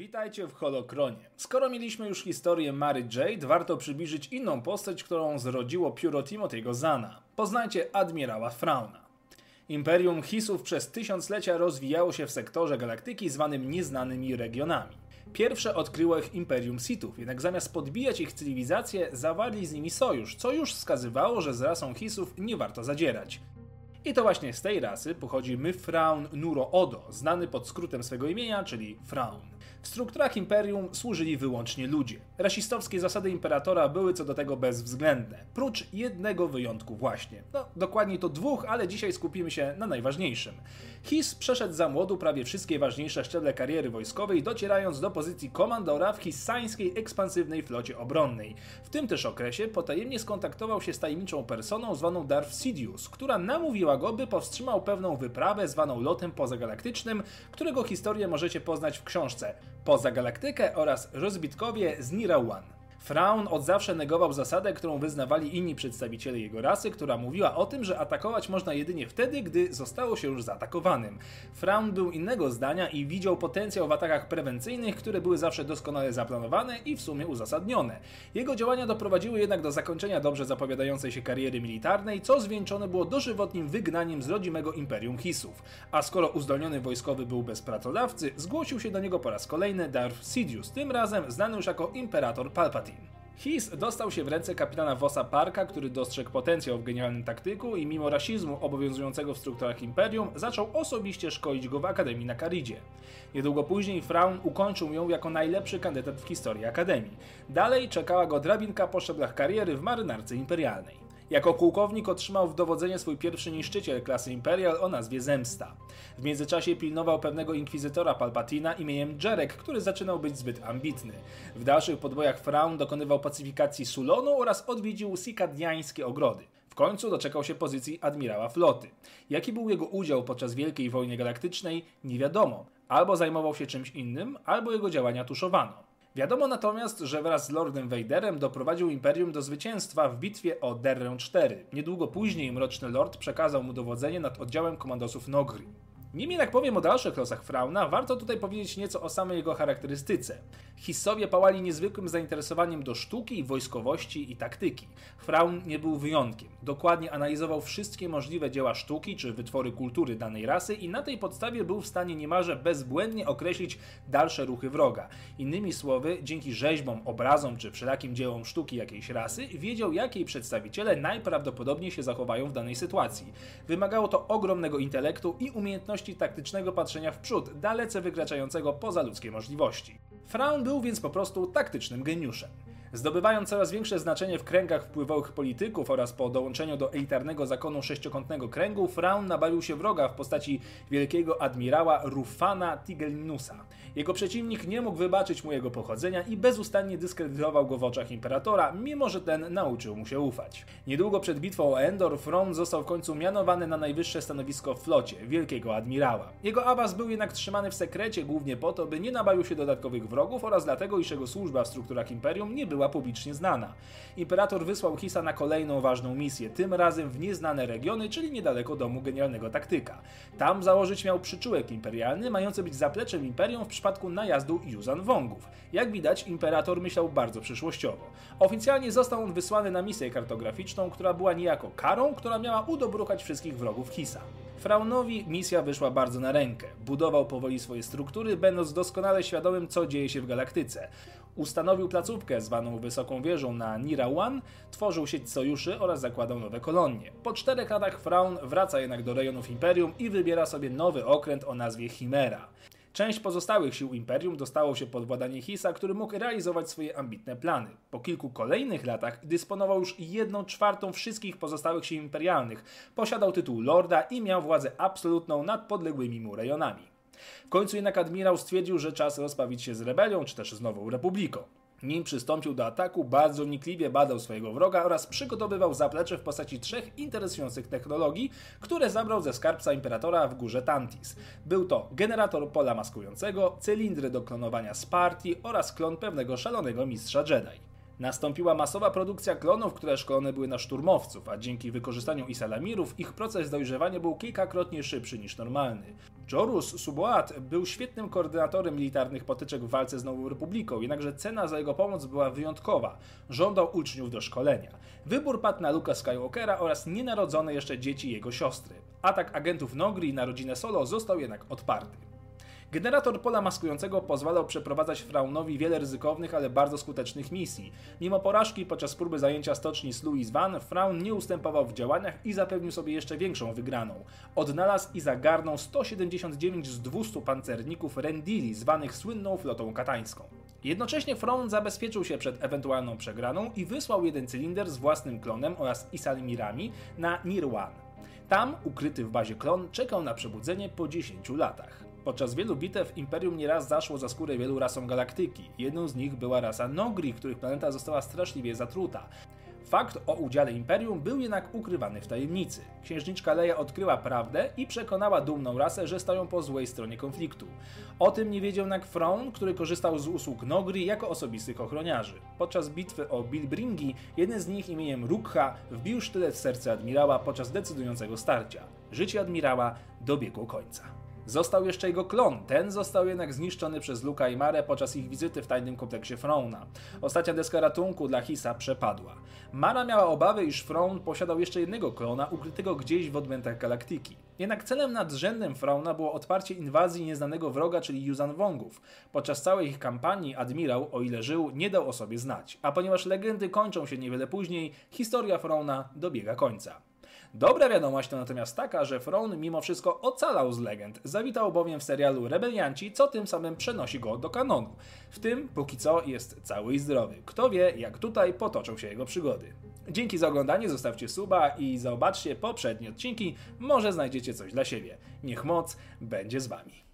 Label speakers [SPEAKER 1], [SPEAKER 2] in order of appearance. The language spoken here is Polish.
[SPEAKER 1] Witajcie w Holokronie. Skoro mieliśmy już historię Mary Jade, warto przybliżyć inną postać, którą zrodziło pióro Timothy'ego Zana. Poznajcie admirała Frauna. Imperium Hisów przez tysiąclecia rozwijało się w sektorze galaktyki zwanym nieznanymi regionami. Pierwsze odkryło ich Imperium Sithów, jednak zamiast podbijać ich cywilizację, zawarli z nimi sojusz, co już wskazywało, że z rasą Hisów nie warto zadzierać. I to właśnie z tej rasy pochodzi Myfraun Nuro Odo, znany pod skrótem swego imienia, czyli Fraun. W strukturach imperium służyli wyłącznie ludzie. Rasistowskie zasady imperatora były co do tego bezwzględne, prócz jednego wyjątku właśnie. No, dokładnie to dwóch, ale dzisiaj skupimy się na najważniejszym. His przeszedł za młodu prawie wszystkie ważniejsze szczeble kariery wojskowej, docierając do pozycji komandora w hissańskiej ekspansywnej flocie obronnej. W tym też okresie potajemnie skontaktował się z tajemniczą personą zwaną Darth Sidious, która namówiła go, by powstrzymał pewną wyprawę zwaną lotem pozagalaktycznym, którego historię możecie poznać w książce Poza Galaktykę oraz Rozbitkowie z Nira One. Fraun od zawsze negował zasadę, którą wyznawali inni przedstawiciele jego rasy, która mówiła o tym, że atakować można jedynie wtedy, gdy zostało się już zaatakowanym. Fraun był innego zdania i widział potencjał w atakach prewencyjnych, które były zawsze doskonale zaplanowane i w sumie uzasadnione. Jego działania doprowadziły jednak do zakończenia dobrze zapowiadającej się kariery militarnej, co zwieńczone było dożywotnim wygnaniem z rodzimego Imperium Hisów. A skoro uzdolniony wojskowy był bez pracodawcy, zgłosił się do niego po raz kolejny Darth Sidious, tym razem znany już jako Imperator Palpatine. His dostał się w ręce kapitana Vossa Parka, który dostrzegł potencjał w genialnym taktyku i mimo rasizmu obowiązującego w strukturach Imperium, zaczął osobiście szkolić go w Akademii na Karidzie. Niedługo później Fraun ukończył ją jako najlepszy kandydat w historii Akademii. Dalej czekała go drabinka po szczeblach kariery w marynarce imperialnej. Jako pułkownik otrzymał w dowodzenie swój pierwszy niszczyciel klasy Imperial o nazwie Zemsta. W międzyczasie pilnował pewnego inkwizytora Palpatina imieniem Jarek, który zaczynał być zbyt ambitny. W dalszych podbojach Fraun dokonywał pacyfikacji Sulonu oraz odwiedził sikadiańskie ogrody. W końcu doczekał się pozycji admirała floty. Jaki był jego udział podczas Wielkiej Wojny Galaktycznej, nie wiadomo. Albo zajmował się czymś innym, albo jego działania tuszowano. Wiadomo natomiast, że wraz z Lordem Vaderem doprowadził Imperium do zwycięstwa w bitwie o Derrę 4. Niedługo później Mroczny Lord przekazał mu dowodzenie nad oddziałem komandosów Nogri. Nim jednak powiem o dalszych losach Frauna, warto tutaj powiedzieć nieco o samej jego charakterystyce. Hissowie pałali niezwykłym zainteresowaniem do sztuki, wojskowości i taktyki. Fraun nie był wyjątkiem. Dokładnie analizował wszystkie możliwe dzieła sztuki czy wytwory kultury danej rasy i na tej podstawie był w stanie niemalże bezbłędnie określić dalsze ruchy wroga. Innymi słowy, dzięki rzeźbom, obrazom czy wszelakim dziełom sztuki jakiejś rasy, wiedział jakiej przedstawiciele najprawdopodobniej się zachowają w danej sytuacji. Wymagało to ogromnego intelektu i umiejętności umiejętności taktycznego patrzenia w przód, dalece wykraczającego poza ludzkie możliwości. Fraun był więc po prostu taktycznym geniuszem. Zdobywając coraz większe znaczenie w kręgach wpływowych polityków oraz po dołączeniu do elitarnego zakonu sześciokątnego kręgu, Fraun nabawił się wroga w postaci wielkiego admirała Rufana Tigelinusa. Jego przeciwnik nie mógł wybaczyć mu jego pochodzenia i bezustannie dyskredytował go w oczach imperatora, mimo że ten nauczył mu się ufać. Niedługo przed bitwą o Endor, Fraun został w końcu mianowany na najwyższe stanowisko w flocie, wielkiego admirała. Jego awans był jednak trzymany w sekrecie głównie po to, by nie nabawił się dodatkowych wrogów oraz dlatego, iż jego służba w strukturach imperium nie była była publicznie znana. Imperator wysłał Hisa na kolejną ważną misję, tym razem w nieznane regiony, czyli niedaleko domu genialnego taktyka. Tam założyć miał przyczółek imperialny, mający być zapleczem imperium w przypadku najazdu Yuzan Wongów. Jak widać, imperator myślał bardzo przyszłościowo. Oficjalnie został on wysłany na misję kartograficzną, która była niejako karą, która miała udobruchać wszystkich wrogów Hisa. Fraunowi misja wyszła bardzo na rękę. Budował powoli swoje struktury, będąc doskonale świadomym, co dzieje się w galaktyce. Ustanowił placówkę zwaną Wysoką Wieżą na Nira One, tworzył sieć sojuszy oraz zakładał nowe kolonie. Po czterech latach Fraun wraca jednak do rejonów Imperium i wybiera sobie nowy okręt o nazwie Chimera. Część pozostałych sił Imperium dostało się pod władanie Hisa, który mógł realizować swoje ambitne plany. Po kilku kolejnych latach dysponował już jedną czwartą wszystkich pozostałych sił imperialnych, posiadał tytuł lorda i miał władzę absolutną nad podległymi mu rejonami. W końcu jednak admirał stwierdził, że czas rozprawić się z rebelią, czy też z nową republiką. Nim przystąpił do ataku, bardzo wnikliwie badał swojego wroga oraz przygotowywał zaplecze w postaci trzech interesujących technologii, które zabrał ze skarbca imperatora w górze Tantis. Był to generator pola maskującego, cylindry do klonowania Sparti oraz klon pewnego szalonego mistrza Jedi. Nastąpiła masowa produkcja klonów, które szkolone były na szturmowców, a dzięki wykorzystaniu isalamirów ich proces dojrzewania był kilkakrotnie szybszy niż normalny. Jorus Suboat był świetnym koordynatorem militarnych potyczek w walce z Nową Republiką, jednakże cena za jego pomoc była wyjątkowa. Żądał uczniów do szkolenia. Wybór padł na Luka Skywalkera oraz nienarodzone jeszcze dzieci jego siostry. Atak agentów Nogri na rodzinę Solo został jednak odparty. Generator pola maskującego pozwalał przeprowadzać Fraunowi wiele ryzykownych, ale bardzo skutecznych misji. Mimo porażki podczas próby zajęcia stoczni z Louis Van, Fraun nie ustępował w działaniach i zapewnił sobie jeszcze większą wygraną. Odnalazł i zagarnął 179 z 200 pancerników Rendili, zwanych słynną flotą katańską. Jednocześnie Fraun zabezpieczył się przed ewentualną przegraną i wysłał jeden cylinder z własnym klonem oraz Isalimirami na Nirwan. Tam, ukryty w bazie klon, czekał na przebudzenie po 10 latach. Podczas wielu bitew Imperium nieraz zaszło za skórę wielu rasom galaktyki. Jedną z nich była rasa Nogri, których planeta została straszliwie zatruta. Fakt o udziale Imperium był jednak ukrywany w tajemnicy. Księżniczka Leia odkryła prawdę i przekonała dumną rasę, że stoją po złej stronie konfliktu. O tym nie wiedział Thrawn, który korzystał z usług Nogri jako osobistych ochroniarzy. Podczas bitwy o Bilbringi, jeden z nich imieniem Rukha wbił sztylet w serce admirała podczas decydującego starcia. Życie admirała dobiegło końca. Został jeszcze jego klon, ten został jednak zniszczony przez Luka i Marę podczas ich wizyty w tajnym kompleksie Frowna. Ostatnia deska ratunku dla Hisa przepadła. Mara miała obawy, iż Frown posiadał jeszcze jednego klona ukrytego gdzieś w odmętach galaktyki. Jednak celem nadrzędnym Frowna było odparcie inwazji nieznanego wroga, czyli Yuzan Wongów. Podczas całej ich kampanii admirał, o ile żył, nie dał o sobie znać, a ponieważ legendy kończą się niewiele później, historia Frowna dobiega końca. Dobra wiadomość to natomiast taka, że Thrawn mimo wszystko ocalał z legend. Zawitał bowiem w serialu Rebelianci, co tym samym przenosi go do kanonu. W tym póki co jest cały i zdrowy. Kto wie, jak tutaj potoczą się jego przygody. Dzięki za oglądanie, zostawcie suba i zobaczcie poprzednie odcinki, może znajdziecie coś dla siebie. Niech moc będzie z wami.